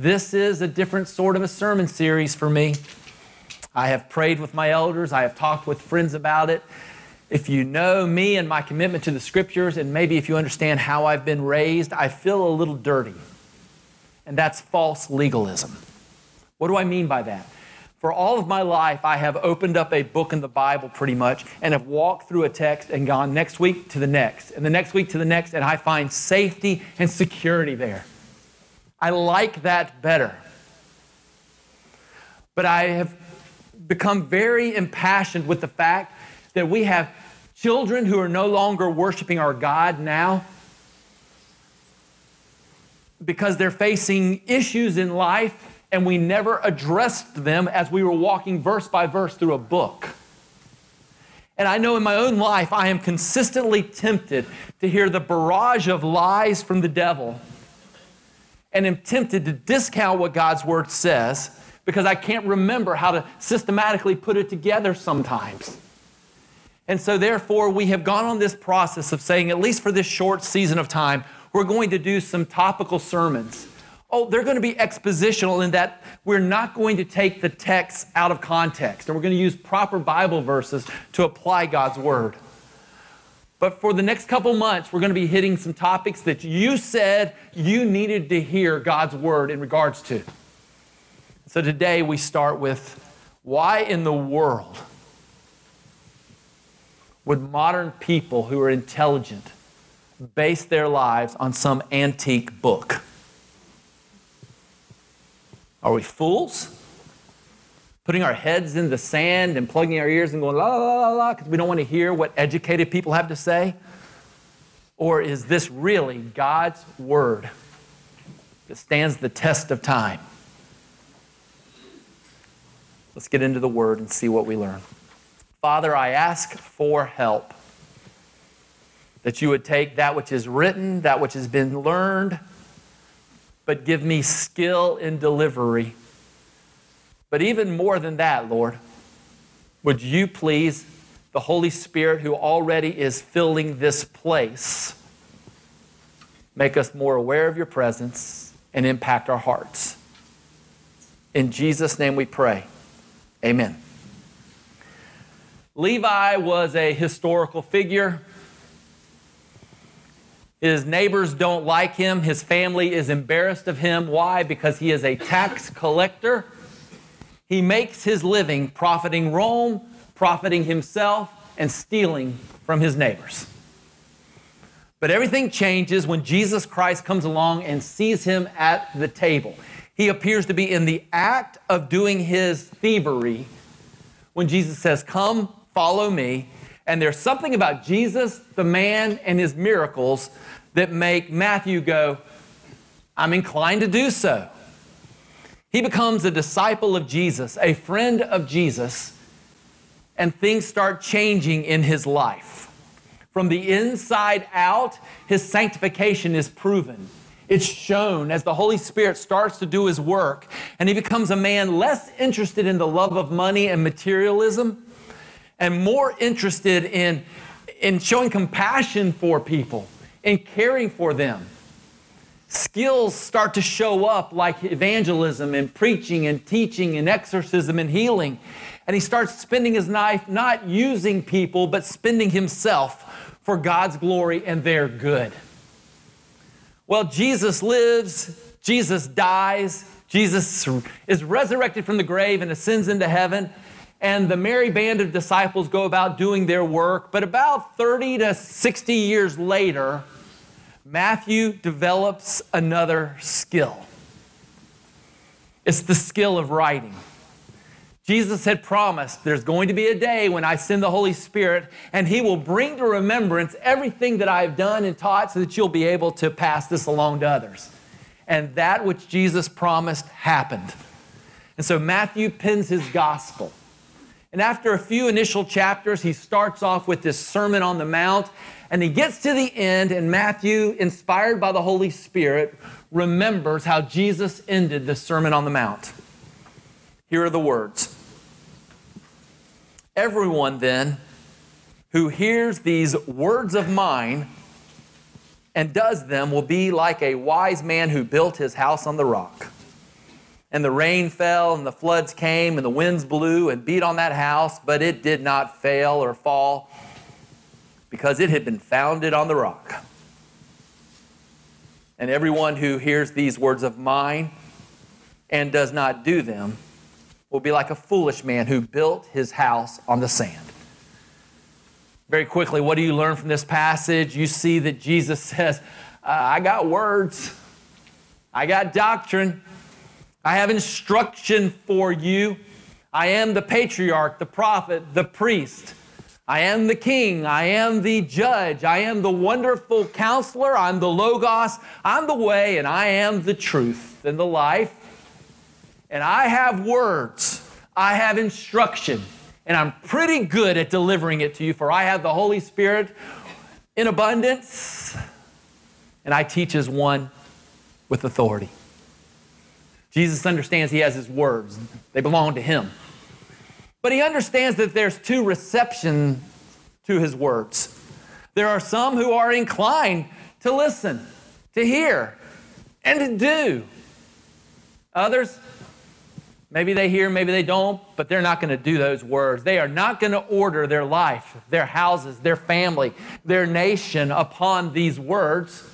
this is a different sort of a sermon series for me. I have prayed with my elders, I have talked with friends about it. If you know me and my commitment to the scriptures, and maybe if you understand how I've been raised, I feel a little dirty. And that's false legalism. What do I mean by that? For all of my life, I have opened up a book in the Bible pretty much and have walked through a text and gone next week to the next, and the next week to the next, and I find safety and security there. I like that better. But I have become very impassioned with the fact that we have children who are no longer worshiping our God now because they're facing issues in life and we never addressed them as we were walking verse by verse through a book. And I know in my own life I am consistently tempted to hear the barrage of lies from the devil and am tempted to discount what God's word says because I can't remember how to systematically put it together sometimes. And so, therefore, we have gone on this process of saying, at least for this short season of time, we're going to do some topical sermons. Oh, they're going to be expositional in that we're not going to take the text out of context, and we're going to use proper Bible verses to apply God's word. But for the next couple months, we're going to be hitting some topics that you said you needed to hear God's word in regards to. So today we start with why in the world would modern people who are intelligent base their lives on some antique book? Are we fools? Putting our heads in the sand and plugging our ears and going la la la la because we don't want to hear what educated people have to say? Or is this really God's word that stands the test of time? Let's get into the word and see what we learn. Father, I ask for help. That you would take that which is written, that which has been learned, but give me skill in delivery. But even more than that, Lord, would you please, the Holy Spirit who already is filling this place, make us more aware of your presence and impact our hearts. In Jesus' name we pray. Amen. Levi was a historical figure. His neighbors don't like him. His family is embarrassed of him. Why? Because he is a tax collector. He makes his living profiting Rome, profiting himself, and stealing from his neighbors. But everything changes when Jesus Christ comes along and sees him at the table. He appears to be in the act of doing his thievery when Jesus says, Come, follow me. And there's something about Jesus, the man, and his miracles that make Matthew go, I'm inclined to do so. He becomes a disciple of Jesus, a friend of Jesus, and things start changing in his life. From the inside out, his sanctification is proven. It's shown as the Holy Spirit starts to do his work, and he becomes a man less interested in the love of money and materialism and more interested in, in showing compassion for people and caring for them. Skills start to show up like evangelism and preaching and teaching and exorcism and healing. And he starts spending his life not using people, but spending himself for God's glory and their good. Well, Jesus lives, Jesus dies, Jesus is resurrected from the grave and ascends into heaven and the merry band of disciples go about doing their work. But about 30 to 60 years later, Matthew develops another skill. It's the skill of writing. Jesus had promised there's going to be a day when I send the Holy Spirit and He will bring to remembrance everything that I've done and taught so that you'll be able to pass this along to others. And that which Jesus promised happened. And so Matthew pens his gospel. And after a few initial chapters, he starts off with this Sermon on the Mount, and he gets to the end, and Matthew, inspired by the Holy Spirit, remembers how Jesus ended the Sermon on the Mount. Here are the words Everyone then who hears these words of mine and does them will be like a wise man who built his house on the rock. and the rain fell, and the floods came, and the winds blew and beat on that house, but it did not fail or fall because it had been founded on the rock. And everyone who hears these words of mine and does not do them will be like a foolish man who built his house on the sand. Very quickly, what do you learn from this passage? You see that Jesus says, I got words, I got doctrine. I have instruction for you. I am the patriarch, the prophet, the priest. I am the king. I am the judge. I am the wonderful counselor. I'm the Logos. I'm the way, and I am the truth and the life. And I have words. I have instruction. And I'm pretty good at delivering it to you, for I have the Holy Spirit in abundance. And I teach as one with authority. Jesus understands he has his words, they belong to him. But he understands that there's two reception to his words. There are some who are inclined to listen, to hear, and to do. Others, maybe they hear, maybe they don't, but they're not going to do those words. They are not going to order their life, their houses, their family, their nation upon these words.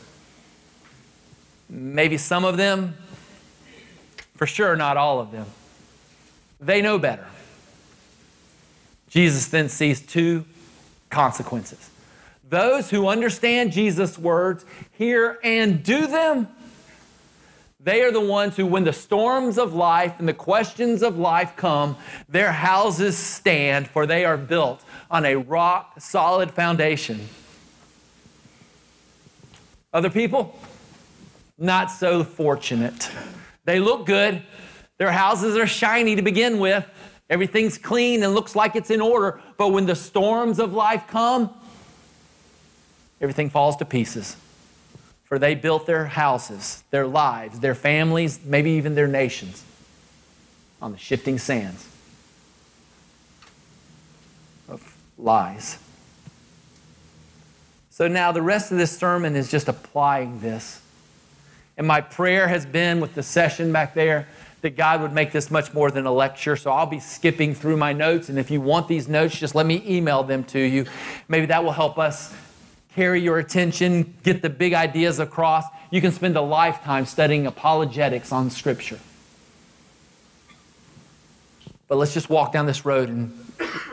Maybe some of them for sure, not all of them. They know better. Jesus then sees two consequences. Those who understand Jesus' words, hear and do them, they are the ones who, when the storms of life and the questions of life come, their houses stand, for they are built on a rock solid foundation. Other people, not so fortunate. They look good. Their houses are shiny to begin with. Everything's clean and looks like it's in order. But when the storms of life come, everything falls to pieces. For they built their houses, their lives, their families, maybe even their nations on the shifting sands of lies. So now the rest of this sermon is just applying this and my prayer has been with the session back there that God would make this much more than a lecture. So I'll be skipping through my notes. And if you want these notes, just let me email them to you. Maybe that will help us carry your attention, get the big ideas across. You can spend a lifetime studying apologetics on Scripture. But let's just walk down this road and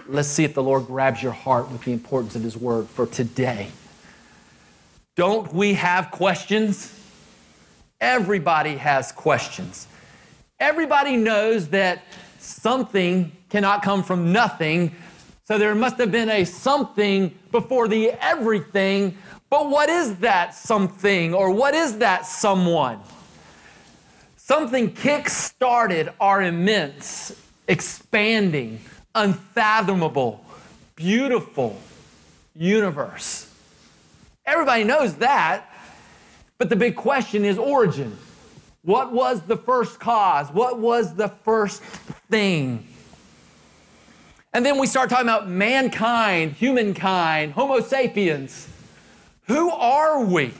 let's see if the Lord grabs your heart with the importance of His Word for today. Don't we have questions? Everybody has questions. Everybody knows that something cannot come from nothing. So there must have been a something before the everything. But what is that something or what is that someone? Something kick started our immense, expanding, unfathomable, beautiful universe. Everybody knows that. But the big question is origin. What was the first cause? What was the first thing? And then we start talking about mankind, humankind, Homo sapiens. Who are we?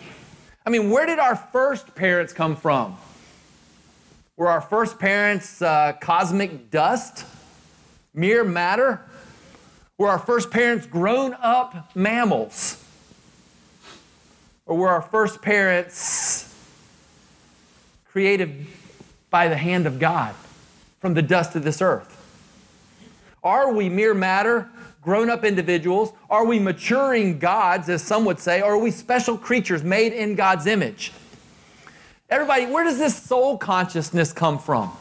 I mean, where did our first parents come from? Were our first parents uh, cosmic dust, mere matter? Were our first parents grown up mammals? or were our first parents created by the hand of God from the dust of this earth? Are we mere matter, grown up individuals? Are we maturing gods, as some would say? Or are we special creatures made in God's image? Everybody, where does this soul consciousness come from?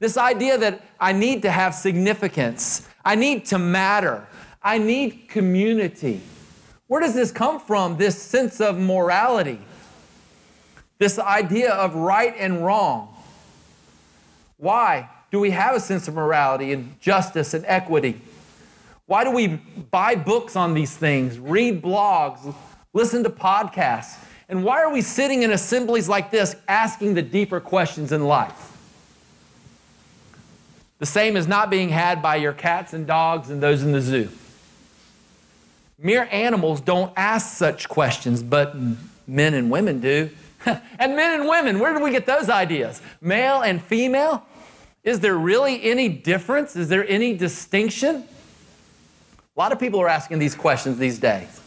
This idea that I need to have significance, I need to matter, I need community. Where does this come from, this sense of morality? This idea of right and wrong? Why do we have a sense of morality and justice and equity? Why do we buy books on these things, read blogs, listen to podcasts? And why are we sitting in assemblies like this asking the deeper questions in life? The same is not being had by your cats and dogs and those in the zoo. Mere animals don't ask such questions, but men and women do and men and women, where did we get those ideas? Male and female? Is there really any difference? Is there any distinction? A lot of people are asking these questions these days.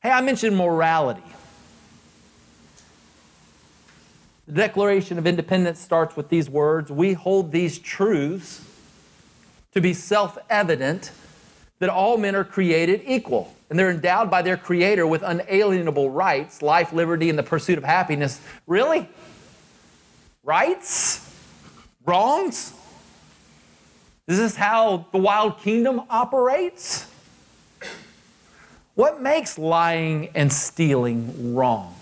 Hey, I mentioned morality. The Declaration of Independence starts with these words We hold these truths to be self evident that all men are created equal and they're endowed by their Creator with unalienable rights life, liberty, and the pursuit of happiness. Really? Rights? Wrongs? Is this how the wild kingdom operates? What makes lying and stealing wrong?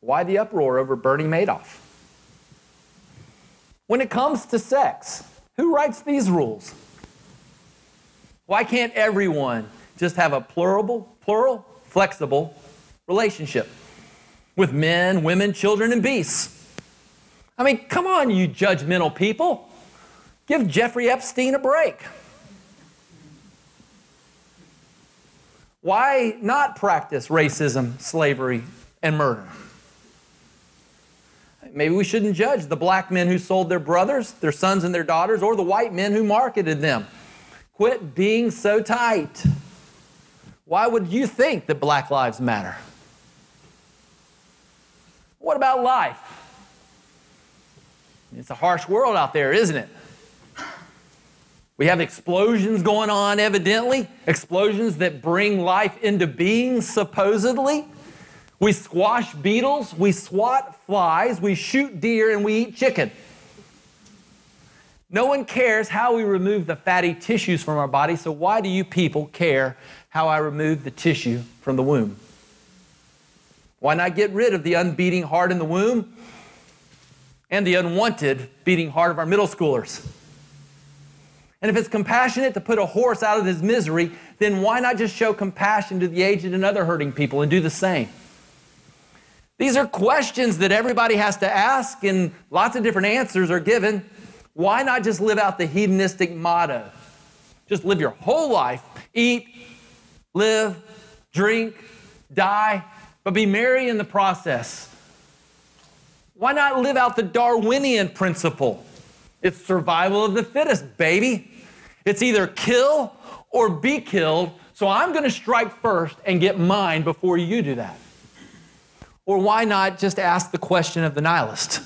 Why the uproar over Bernie Madoff? When it comes to sex, who writes these rules? Why can't everyone just have a plural, plural, flexible relationship with men, women, children, and beasts? I mean, come on, you judgmental people. Give Jeffrey Epstein a break. Why not practice racism, slavery, and murder? Maybe we shouldn't judge the black men who sold their brothers, their sons, and their daughters, or the white men who marketed them. Quit being so tight. Why would you think that Black Lives Matter? What about life? It's a harsh world out there, isn't it? We have explosions going on, evidently, explosions that bring life into being, supposedly. We squash beetles, we swat flies, we shoot deer, and we eat chicken. No one cares how we remove the fatty tissues from our body, so why do you people care how I remove the tissue from the womb? Why not get rid of the unbeating heart in the womb and the unwanted beating heart of our middle schoolers? And if it's compassionate to put a horse out of his misery, then why not just show compassion to the aged and other hurting people and do the same? These are questions that everybody has to ask, and lots of different answers are given. Why not just live out the hedonistic motto? Just live your whole life, eat, live, drink, die, but be merry in the process. Why not live out the Darwinian principle? It's survival of the fittest, baby. It's either kill or be killed, so I'm going to strike first and get mine before you do that. Or why not just ask the question of the nihilist?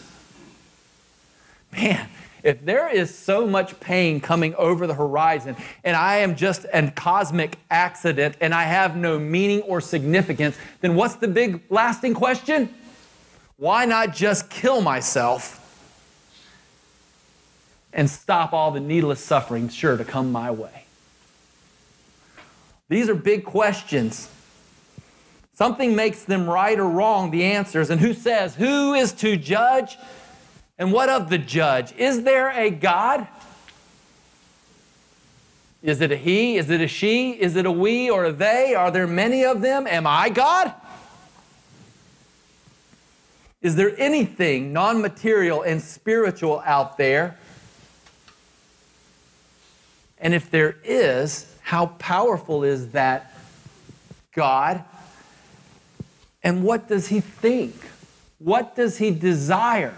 Man, if there is so much pain coming over the horizon and I am just a cosmic accident and I have no meaning or significance, then what's the big lasting question? Why not just kill myself and stop all the needless suffering sure to come my way? These are big questions. Something makes them right or wrong, the answers. And who says, Who is to judge? And what of the judge? Is there a God? Is it a he? Is it a she? Is it a we or a they? Are there many of them? Am I God? Is there anything non material and spiritual out there? And if there is, how powerful is that God? And what does he think? What does he desire?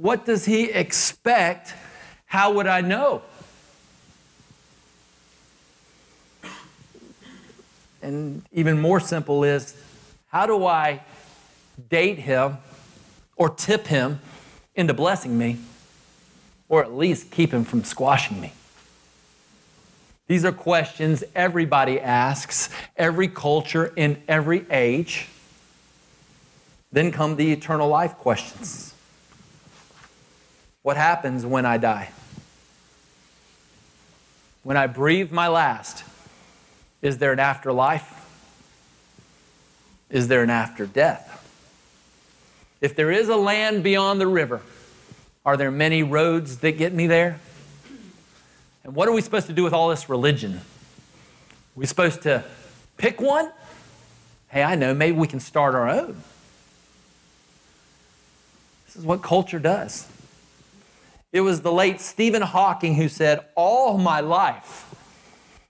What does he expect? How would I know? And even more simple is how do I date him or tip him into blessing me or at least keep him from squashing me? These are questions everybody asks, every culture in every age. Then come the eternal life questions. What happens when I die? When I breathe my last, is there an afterlife? Is there an after death? If there is a land beyond the river, are there many roads that get me there? And what are we supposed to do with all this religion? Are we supposed to pick one? Hey, I know, maybe we can start our own. This is what culture does. It was the late Stephen Hawking who said, All my life,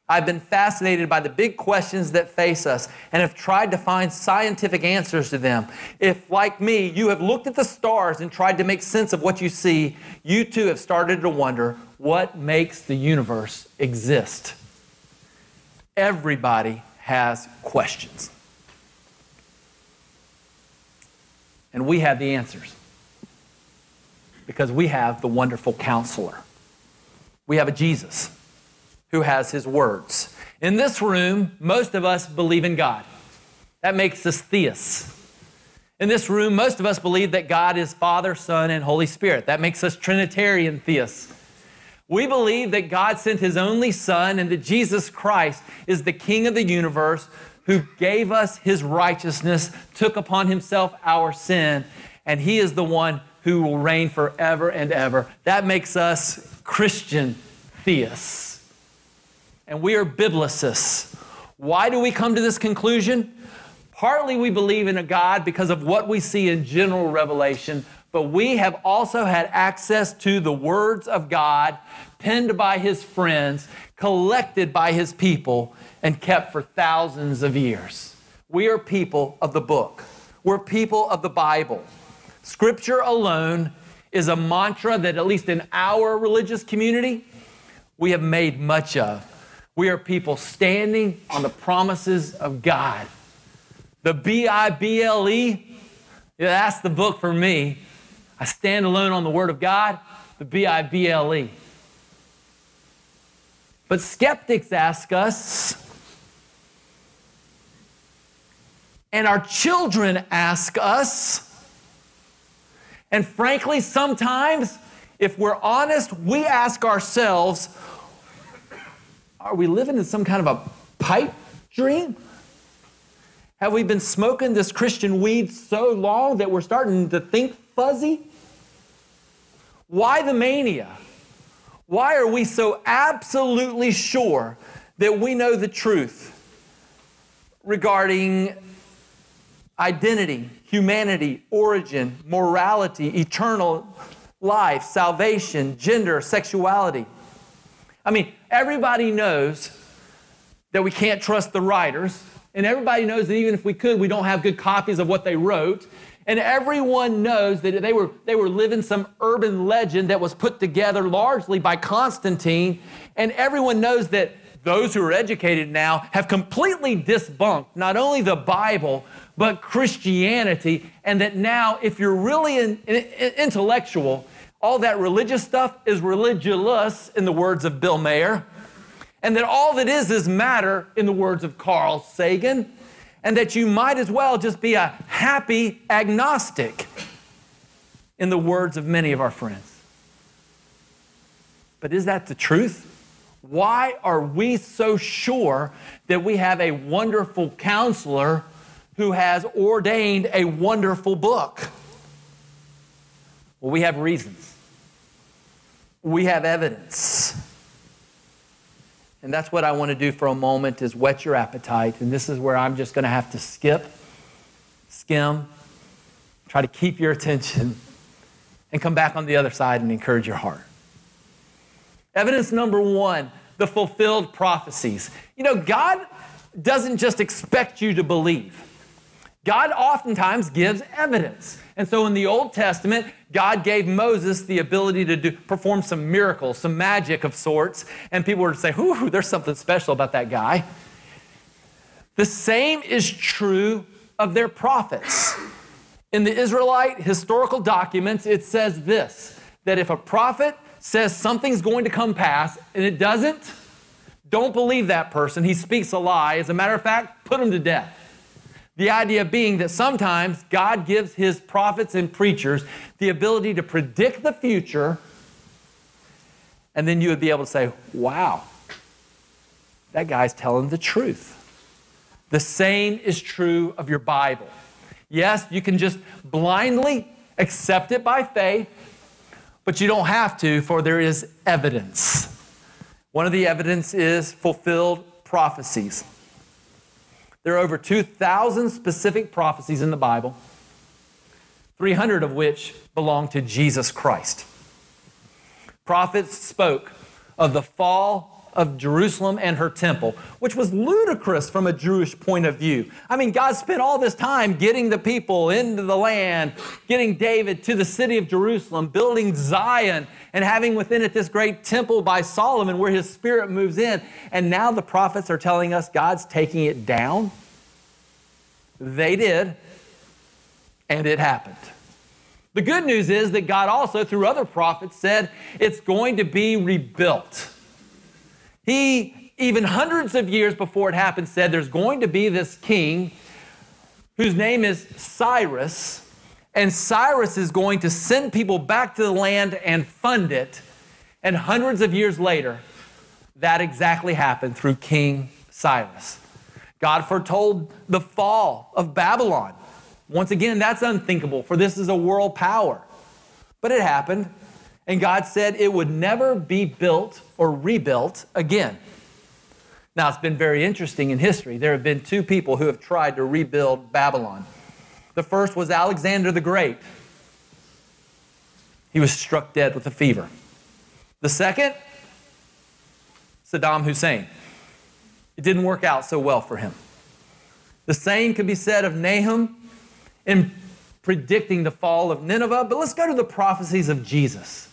I've been fascinated by the big questions that face us and have tried to find scientific answers to them. If, like me, you have looked at the stars and tried to make sense of what you see, you too have started to wonder what makes the universe exist. Everybody has questions. And we have the answers because we have the wonderful counselor. We have a Jesus who has his words. In this room, most of us believe in God. That makes us theists. In this room, most of us believe that God is Father, Son, and Holy Spirit. That makes us Trinitarian theists. We believe that God sent his only Son and that Jesus Christ is the King of the universe who gave us his righteousness, took upon himself our sin, and he is the one who will reign forever and ever. That makes us Christian theists and we are biblicists. Why do we come to this conclusion? Partly we believe in a God because of what we see in general revelation, but we have also had access to the words of God penned by his friends, collected by his people, and kept for thousands of years. We are people of the book. We're people of the Bible. Scripture alone is a mantra that, at least in our religious community, we have made much of. We are people standing on the promises of God. The B I B L E, that's the book for me. I stand alone on the Word of God, the B I B L E. But skeptics ask us, and our children ask us, and frankly, sometimes, if we're honest, we ask ourselves, are we living in some kind of a pipe dream? Have we been smoking this Christian weed so long that we're starting to think fuzzy? Why the mania? Why are we so absolutely sure that we know the truth regarding identity, humanity, origin, morality, eternal life, salvation, gender, sexuality? I mean, everybody knows that we can't trust the writers, and everybody knows that even if we could, we don't have good copies of what they wrote. And everyone knows that they were, they were living some urban legend that was put together largely by Constantine. And everyone knows that those who are educated now have completely debunked not only the Bible, but Christianity. And that now, if you're really in, in, intellectual, all that religious stuff is religious, in the words of Bill Maher, and that all that is is matter, in the words of Carl Sagan, and that you might as well just be a happy agnostic, in the words of many of our friends. But is that the truth? Why are we so sure that we have a wonderful counselor who has ordained a wonderful book? Well, we have reasons we have evidence. And that's what I want to do for a moment is whet your appetite. And this is where I'm just going to have to skip, skim, try to keep your attention, and come back on the other side and encourage your heart. Evidence number one the fulfilled prophecies. You know, God doesn't just expect you to believe, God oftentimes gives evidence. And so in the Old Testament, God gave Moses the ability to do, perform some miracles, some magic of sorts, and people were to say, Ooh, there's something special about that guy. The same is true of their prophets. In the Israelite historical documents, it says this that if a prophet says something's going to come pass and it doesn't, don't believe that person. He speaks a lie. As a matter of fact, put him to death. The idea being that sometimes God gives his prophets and preachers the ability to predict the future, and then you would be able to say, wow, that guy's telling the truth. The same is true of your Bible. Yes, you can just blindly accept it by faith, but you don't have to, for there is evidence. One of the evidence is fulfilled prophecies. There are over 2,000 specific prophecies in the Bible, 300 of which belong to Jesus Christ. Prophets spoke of the fall of Jerusalem and her temple, which was ludicrous from a Jewish point of view. I mean, God spent all this time getting the people into the land, getting David to the city of Jerusalem, building Zion, and having within it this great temple by Solomon where his spirit moves in. And now the prophets are telling us God's taking it down. They did, and it happened. The good news is that God also, through other prophets, said it's going to be rebuilt. He, even hundreds of years before it happened, said there's going to be this king whose name is Cyrus, and Cyrus is going to send people back to the land and fund it. And hundreds of years later, that exactly happened through King Cyrus. God foretold the fall of Babylon. Once again, that's unthinkable, for this is a world power. But it happened, and God said it would never be built or rebuilt again. Now, it's been very interesting in history. There have been two people who have tried to rebuild Babylon. The first was Alexander the Great. He was struck dead with a fever. The second, Saddam Hussein. It didn't work out so well for him. The same could be said of Nahum in predicting the fall of Nineveh, but let's go to the prophecies of Jesus.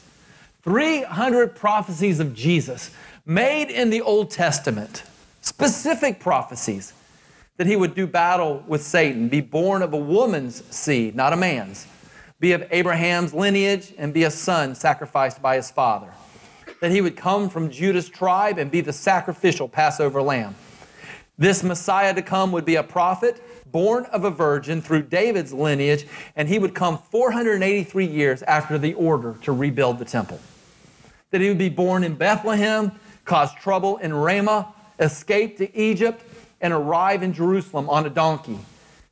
300 prophecies of Jesus made in the Old Testament, specific prophecies that he would do battle with Satan, be born of a woman's seed, not a man's, be of Abraham's lineage, and be a son sacrificed by his father. That he would come from Judah's tribe and be the sacrificial Passover lamb. This Messiah to come would be a prophet born of a virgin through David's lineage, and he would come 483 years after the order to rebuild the temple. That he would be born in Bethlehem, cause trouble in Ramah, escape to Egypt, and arrive in Jerusalem on a donkey.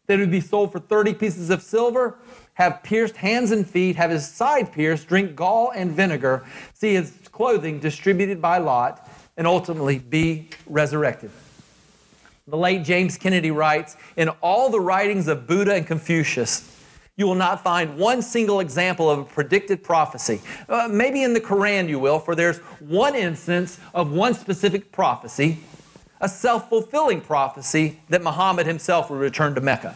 That he would be sold for 30 pieces of silver, have pierced hands and feet, have his side pierced, drink gall and vinegar, see his clothing distributed by lot, and ultimately be resurrected. The late James Kennedy writes In all the writings of Buddha and Confucius, you will not find one single example of a predicted prophecy. Uh, maybe in the Quran you will, for there's one instance of one specific prophecy, a self fulfilling prophecy that Muhammad himself would return to Mecca.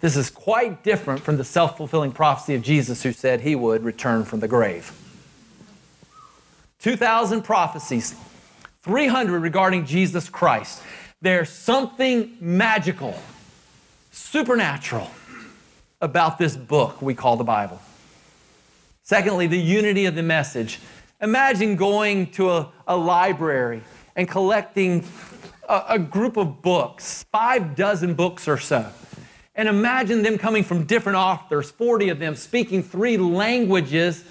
This is quite different from the self fulfilling prophecy of Jesus, who said he would return from the grave. 2,000 prophecies 300 regarding Jesus Christ. There's something magical, supernatural about this book we call the Bible. Secondly, the unity of the message. Imagine going to a, a library and collecting a, a group of books, five dozen books or so. And imagine them coming from different authors, 40 of them, speaking three languages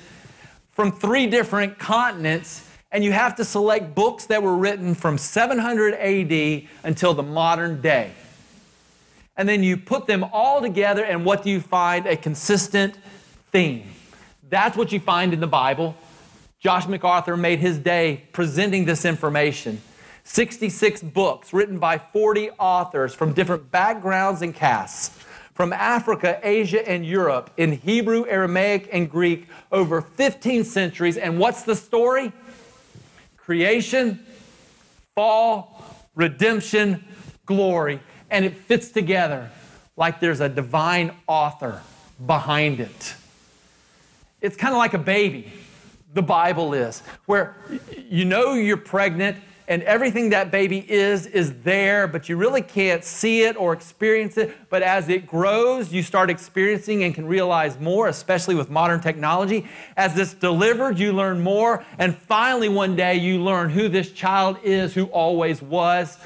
from three different continents and you have to select books that were written from 700 AD until the modern day. And then you put them all together, and what do you find? A consistent theme. That's what you find in the Bible. Josh MacArthur made his day presenting this information. 66 books written by 40 authors from different backgrounds and castes from Africa, Asia, and Europe in Hebrew, Aramaic, and Greek over 15 centuries. And what's the story? creation, fall, redemption, glory. And it fits together like there's a divine author behind it. It's kind of like a baby, the Bible is, where you know you're pregnant and everything that baby is is there, but you really can't see it or experience it. But as it grows, you start experiencing and can realize more, especially with modern technology. As it's delivered, you learn more. And finally, one day, you learn who this child is who always was.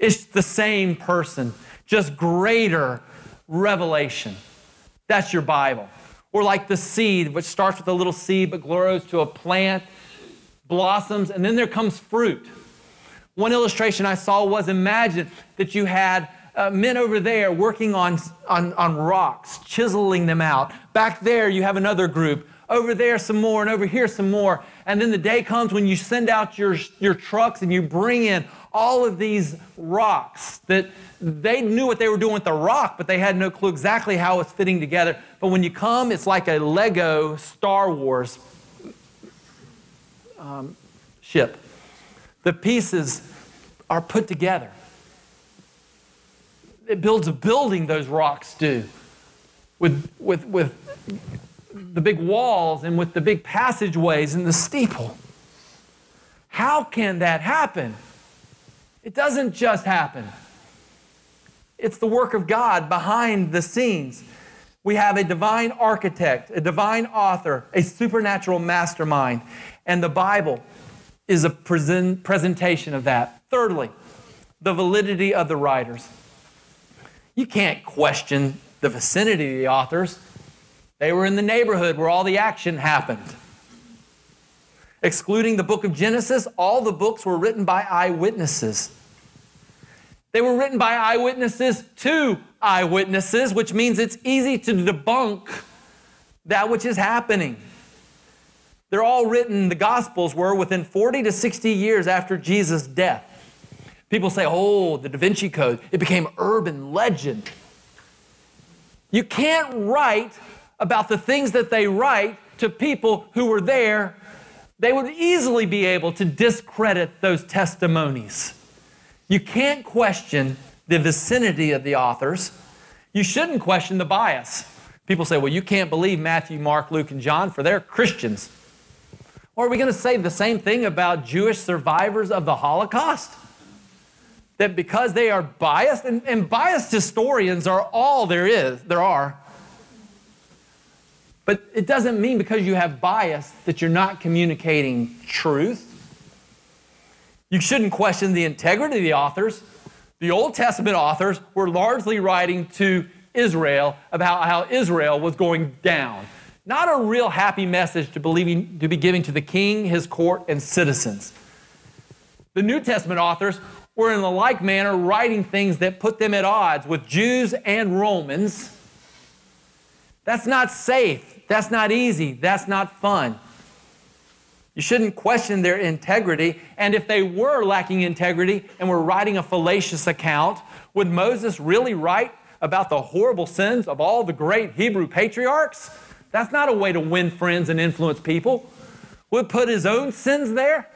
It's the same person, just greater revelation. That's your Bible. Or like the seed, which starts with a little seed but grows to a plant, blossoms, and then there comes fruit. One illustration I saw was imagine that you had uh, men over there working on, on, on rocks, chiseling them out. Back there, you have another group. Over there, some more, and over here, some more. And then the day comes when you send out your, your trucks and you bring in all of these rocks that they knew what they were doing with the rock, but they had no clue exactly how it's fitting together. But when you come, it's like a Lego Star Wars um, ship the pieces are put together. It builds a building, those rocks do, with, with, with the big walls and with the big passageways and the steeple. How can that happen? It doesn't just happen. It's the work of God behind the scenes. We have a divine architect, a divine author, a supernatural mastermind, and the Bible is a present, presentation of that. Thirdly, the validity of the writers. You can't question the vicinity of the authors. They were in the neighborhood where all the action happened. Excluding the book of Genesis, all the books were written by eyewitnesses. They were written by eyewitnesses to eyewitnesses, which means it's easy to debunk that which is happening. They're all written, the Gospels were within 40 to 60 years after Jesus' death. People say, oh, the Da Vinci Code, it became urban legend. You can't write about the things that they write to people who were there. They would easily be able to discredit those testimonies. You can't question the vicinity of the authors. You shouldn't question the bias. People say, well, you can't believe Matthew, Mark, Luke, and John, for they're Christians. Or are we going to say the same thing about Jewish survivors of the Holocaust? That because they are biased, and, and biased historians are all there is, there are. But it doesn't mean because you have bias that you're not communicating truth. You shouldn't question the integrity of the authors. The Old Testament authors were largely writing to Israel about how Israel was going down. Not a real happy message to, believing, to be giving to the king, his court, and citizens. The New Testament authors were in a like manner writing things that put them at odds with Jews and Romans. That's not safe. That's not easy. That's not fun. You shouldn't question their integrity. And if they were lacking integrity and were writing a fallacious account, would Moses really write about the horrible sins of all the great Hebrew patriarchs? That's not a way to win friends and influence people. Would put his own sins there?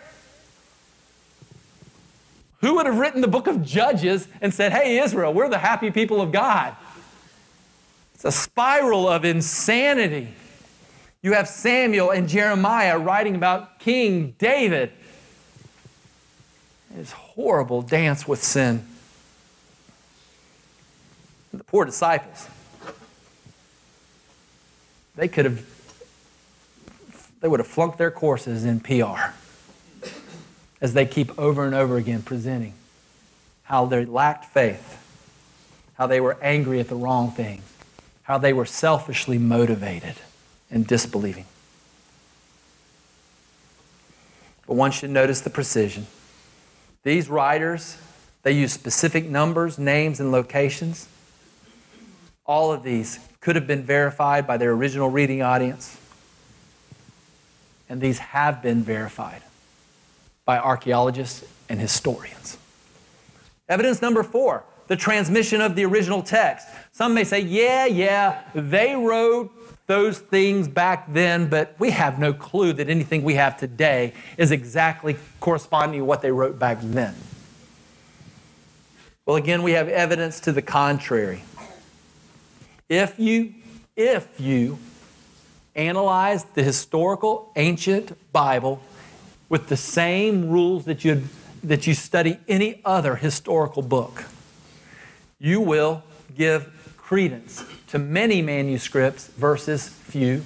Who would have written the book of Judges and said, Hey, Israel, we're the happy people of God? It's a spiral of insanity. You have Samuel and Jeremiah writing about King David. His horrible dance with sin. The poor disciples. They could have, they would have flunked their courses in PR as they keep over and over again presenting how they lacked faith, how they were angry at the wrong things, how they were selfishly motivated and disbelieving. But one should notice the precision. These writers, they use specific numbers, names, and locations. All of these could have been verified by their original reading audience. And these have been verified by archaeologists and historians. Evidence number four the transmission of the original text. Some may say, yeah, yeah, they wrote those things back then, but we have no clue that anything we have today is exactly corresponding to what they wrote back then. Well, again, we have evidence to the contrary. If you, if you analyze the historical ancient Bible with the same rules that you that you study any other historical book, you will give credence to many manuscripts versus few,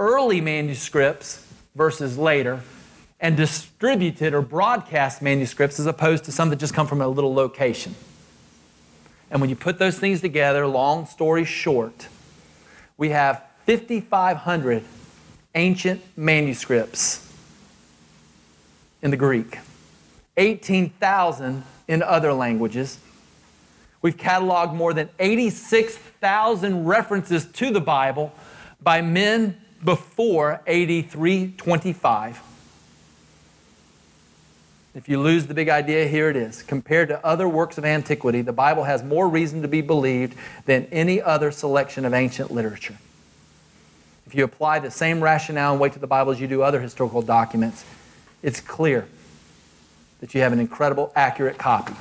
early manuscripts versus later, and distributed or broadcast manuscripts as opposed to some that just come from a little location. And when you put those things together, long story short, we have 5,500 ancient manuscripts in the Greek, 18,000 in other languages, We've cataloged more than 86,000 references to the Bible by men before AD 325. If you lose the big idea, here it is. Compared to other works of antiquity, the Bible has more reason to be believed than any other selection of ancient literature. If you apply the same rationale and weight to the Bible as you do other historical documents, it's clear that you have an incredible, accurate copy.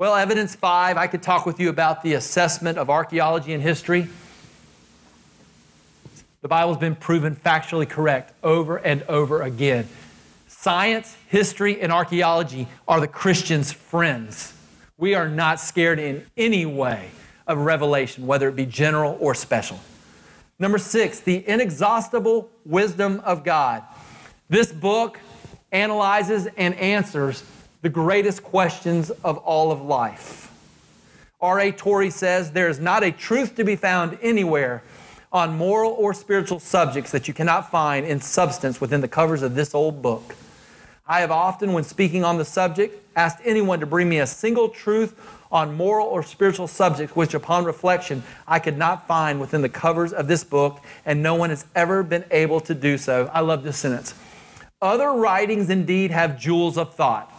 Well, evidence five, I could talk with you about the assessment of archaeology and history. The Bible's been proven factually correct over and over again. Science, history, and archaeology are the Christian's friends. We are not scared in any way of revelation, whether it be general or special. Number six, the inexhaustible wisdom of God. This book analyzes and answers the greatest questions of all of life. R.A. Torrey says there is not a truth to be found anywhere on moral or spiritual subjects that you cannot find in substance within the covers of this old book. I have often, when speaking on the subject, asked anyone to bring me a single truth on moral or spiritual subjects which, upon reflection, I could not find within the covers of this book, and no one has ever been able to do so. I love this sentence. Other writings indeed have jewels of thought.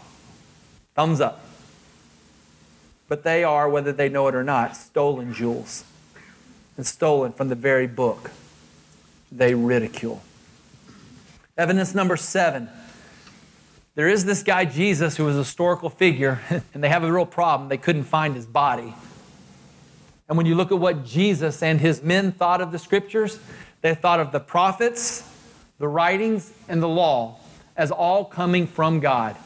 Thumbs up. But they are, whether they know it or not, stolen jewels and stolen from the very book they ridicule. Evidence number seven. There is this guy, Jesus, who was a historical figure, and they have a real problem. They couldn't find his body. And when you look at what Jesus and his men thought of the scriptures, they thought of the prophets, the writings, and the law as all coming from God.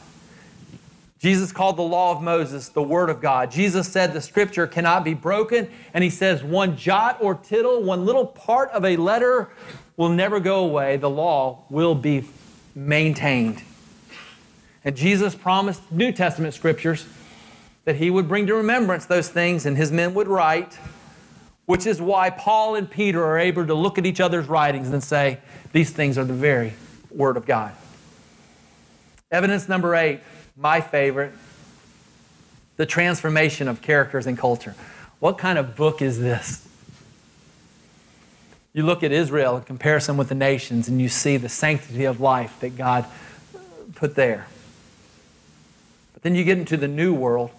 Jesus called the law of Moses the Word of God. Jesus said the Scripture cannot be broken, and He says one jot or tittle, one little part of a letter will never go away. The law will be maintained. And Jesus promised New Testament Scriptures that He would bring to remembrance those things, and His men would write, which is why Paul and Peter are able to look at each other's writings and say, These things are the very Word of God. Evidence number eight my favorite, The Transformation of Characters and Culture. What kind of book is this? You look at Israel in comparison with the nations and you see the sanctity of life that God put there. But then you get into the new world.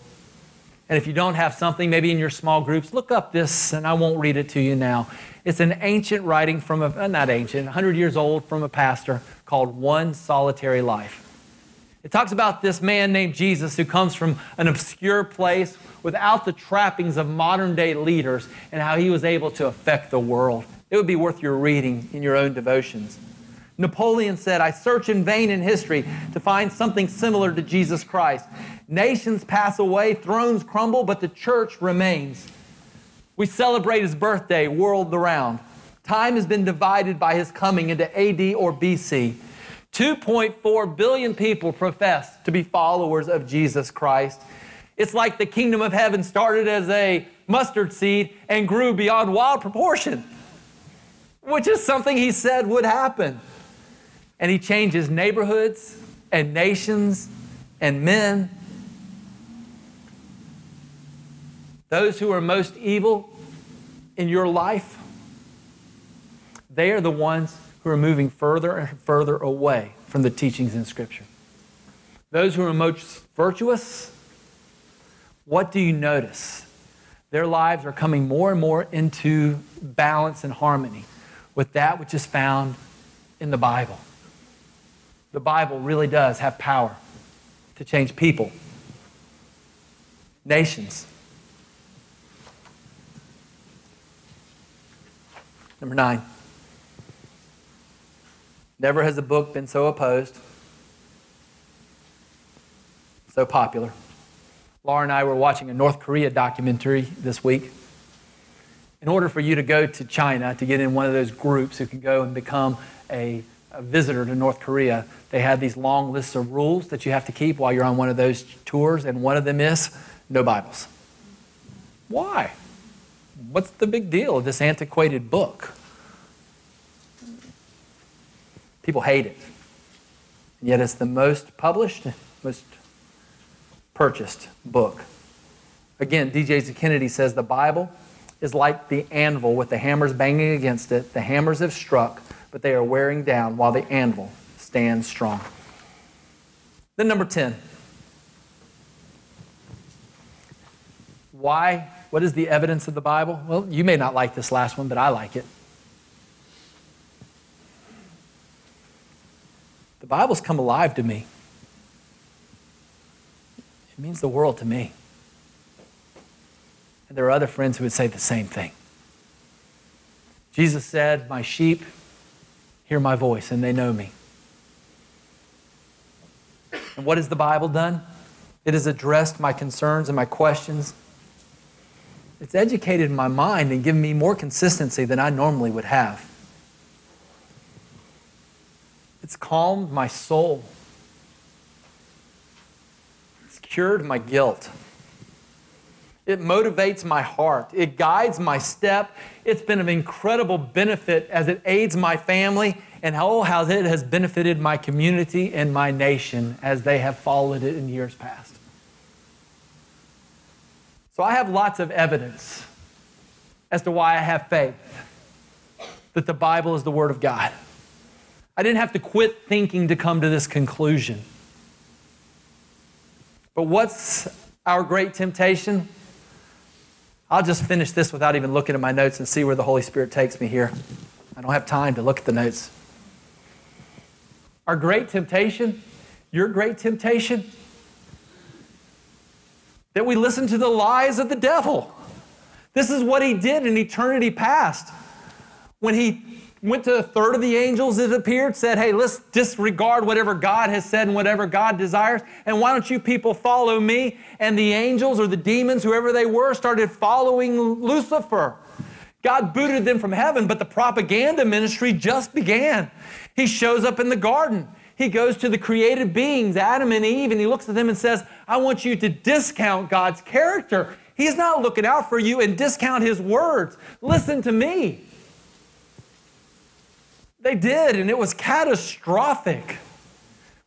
And if you don't have something, maybe in your small groups, look up this, and I won't read it to you now. It's an ancient writing from a, not ancient, 100 years old from a pastor called One Solitary Life. It talks about this man named Jesus who comes from an obscure place without the trappings of modern day leaders and how he was able to affect the world. It would be worth your reading in your own devotions. Napoleon said, I search in vain in history to find something similar to Jesus Christ. Nations pass away, thrones crumble, but the church remains. We celebrate his birthday world around. Time has been divided by his coming into AD or BC. 2.4 billion people profess to be followers of Jesus Christ. It's like the kingdom of heaven started as a mustard seed and grew beyond wild proportion, which is something he said would happen. And he changes neighborhoods and nations and men. Those who are most evil in your life, they are the ones who are moving further and further away from the teachings in Scripture. Those who are most virtuous, what do you notice? Their lives are coming more and more into balance and harmony with that which is found in the Bible. The Bible really does have power to change people, nations. Number nine. Never has a book been so opposed, so popular. Laura and I were watching a North Korea documentary this week. In order for you to go to China, to get in one of those groups who can go and become a, a visitor to North Korea, they have these long lists of rules that you have to keep while you're on one of those tours, and one of them is no Bibles. Why? What's the big deal of this antiquated book? People hate it. And yet it's the most published, most purchased book. Again, D.J. Kennedy says the Bible is like the anvil with the hammers banging against it. The hammers have struck, but they are wearing down while the anvil stands strong. Then, number 10. Why? What is the evidence of the Bible? Well, you may not like this last one, but I like it. The Bible's come alive to me. It means the world to me. And there are other friends who would say the same thing. Jesus said, My sheep hear my voice and they know me. And what has the Bible done? It has addressed my concerns and my questions. It's educated my mind and given me more consistency than I normally would have. It's calmed my soul. It's cured my guilt. It motivates my heart. It guides my step. It's been of incredible benefit as it aids my family and oh, how it has benefited my community and my nation as they have followed it in years past. So I have lots of evidence as to why I have faith that the Bible is the Word of God. I didn't have to quit thinking to come to this conclusion. But what's our great temptation? I'll just finish this without even looking at my notes and see where the Holy Spirit takes me here. I don't have time to look at the notes. Our great temptation, your great temptation, that we listen to the lies of the devil. This is what he did in eternity past. When he went to a third of the angels that appeared, said, Hey, let's disregard whatever God has said and whatever God desires. And why don't you people follow me? And the angels or the demons, whoever they were, started following Lucifer. God booted them from heaven, but the propaganda ministry just began. He shows up in the garden. He goes to the created beings, Adam and Eve, and he looks at them and says, I want you to discount God's character. He's not looking out for you and discount his words. Listen to me. They did, and it was catastrophic.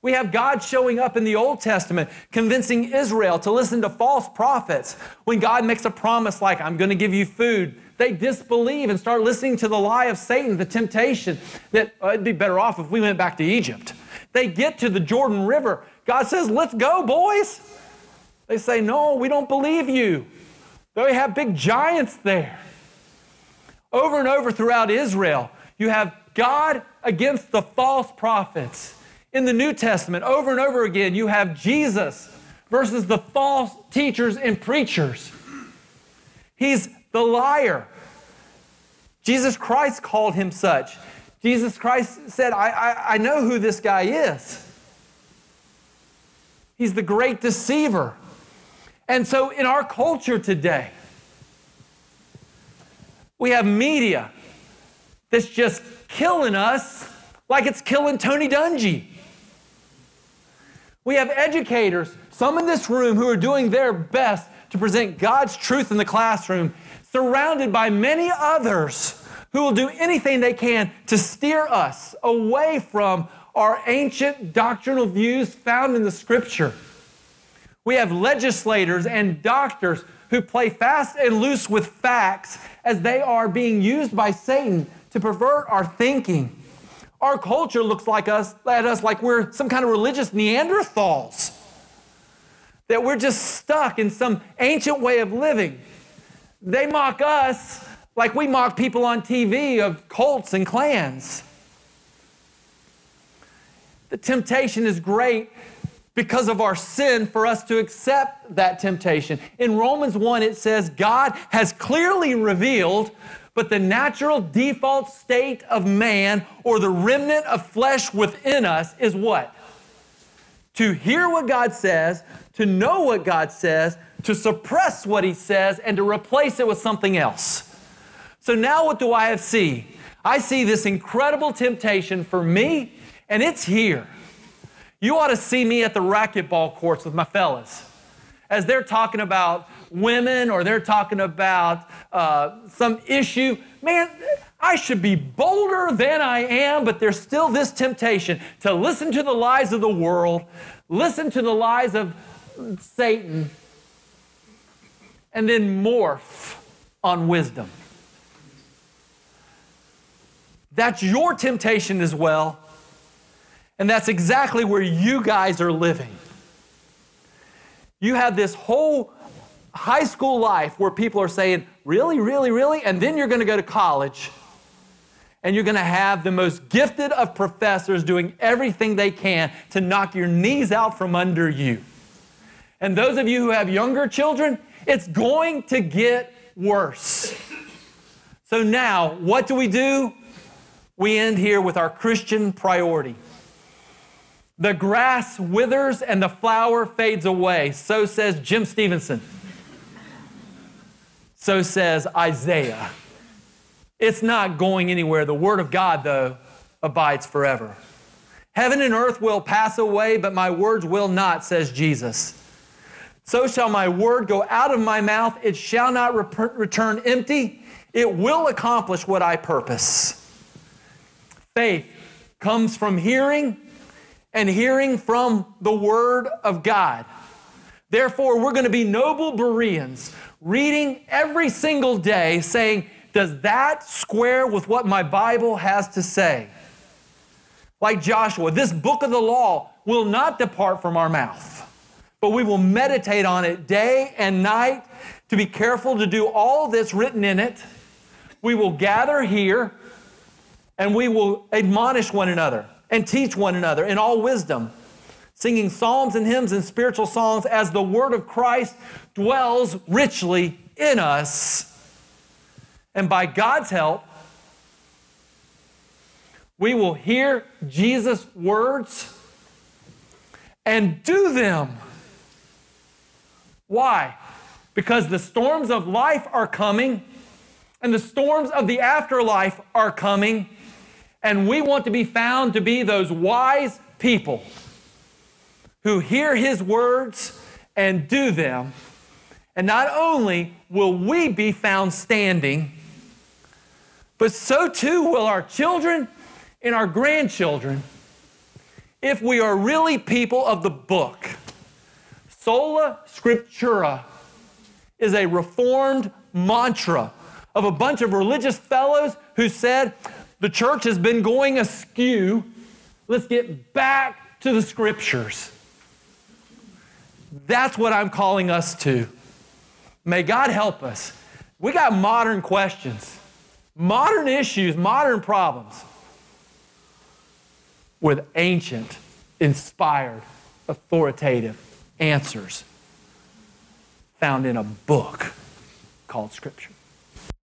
We have God showing up in the Old Testament, convincing Israel to listen to false prophets. When God makes a promise like, I'm going to give you food, they disbelieve and start listening to the lie of Satan, the temptation that uh, it'd be better off if we went back to Egypt. They get to the Jordan River. God says, Let's go, boys. They say, No, we don't believe you. They have big giants there. Over and over throughout Israel, you have God against the false prophets. In the New Testament, over and over again, you have Jesus versus the false teachers and preachers. He's the liar. Jesus Christ called him such. Jesus Christ said, I, I, I know who this guy is. He's the great deceiver. And so, in our culture today, we have media that's just killing us like it's killing Tony Dungy. We have educators, some in this room, who are doing their best to present God's truth in the classroom, surrounded by many others who will do anything they can to steer us away from our ancient doctrinal views found in the scripture. We have legislators and doctors who play fast and loose with facts as they are being used by Satan to pervert our thinking. Our culture looks like us at us like we're some kind of religious Neanderthals. That we're just stuck in some ancient way of living. They mock us like we mock people on TV of cults and clans. The temptation is great because of our sin for us to accept that temptation. In Romans 1, it says, God has clearly revealed but the natural default state of man or the remnant of flesh within us is what? To hear what God says, to know what God says, to suppress what He says, and to replace it with something else. So now what do I see? I see this incredible temptation for me, and it's here. You ought to see me at the racquetball courts with my fellas as they're talking about women or they're talking about uh, some issue, man, I should be bolder than I am, but there's still this temptation to listen to the lies of the world, listen to the lies of Satan, and then morph on wisdom. That's your temptation as well. And that's exactly where you guys are living. You have this whole high school life where people are saying, Really, really, really? And then you're going to go to college and you're going to have the most gifted of professors doing everything they can to knock your knees out from under you. And those of you who have younger children, it's going to get worse. So now, what do we do? We end here with our Christian priority. The grass withers and the flower fades away. So says Jim Stevenson. So says Isaiah. It's not going anywhere. The Word of God, though, abides forever. Heaven and earth will pass away, but my words will not, says Jesus. So shall my word go out of my mouth. It shall not return empty. It will accomplish what I purpose. Faith comes from hearing, and hearing from the Word of God. Therefore, we're going to be noble Bereans, reading every single day, saying, Does that square with what my Bible has to say? Like Joshua, this book of the law will not depart from our mouth but we will meditate on it day and night to be careful to do all that's written in it. We will gather here and we will admonish one another and teach one another in all wisdom, singing psalms and hymns and spiritual songs as the word of Christ dwells richly in us. And by God's help, we will hear Jesus' words and do them. Why? Because the storms of life are coming and the storms of the afterlife are coming, and we want to be found to be those wise people who hear his words and do them. And not only will we be found standing, but so too will our children and our grandchildren if we are really people of the book. Sola Scriptura is a reformed mantra of a bunch of religious fellows who said, the church has been going askew. Let's get back to the scriptures. That's what I'm calling us to. May God help us. We got modern questions, modern issues, modern problems with ancient, inspired, authoritative answers found in a book called Scripture.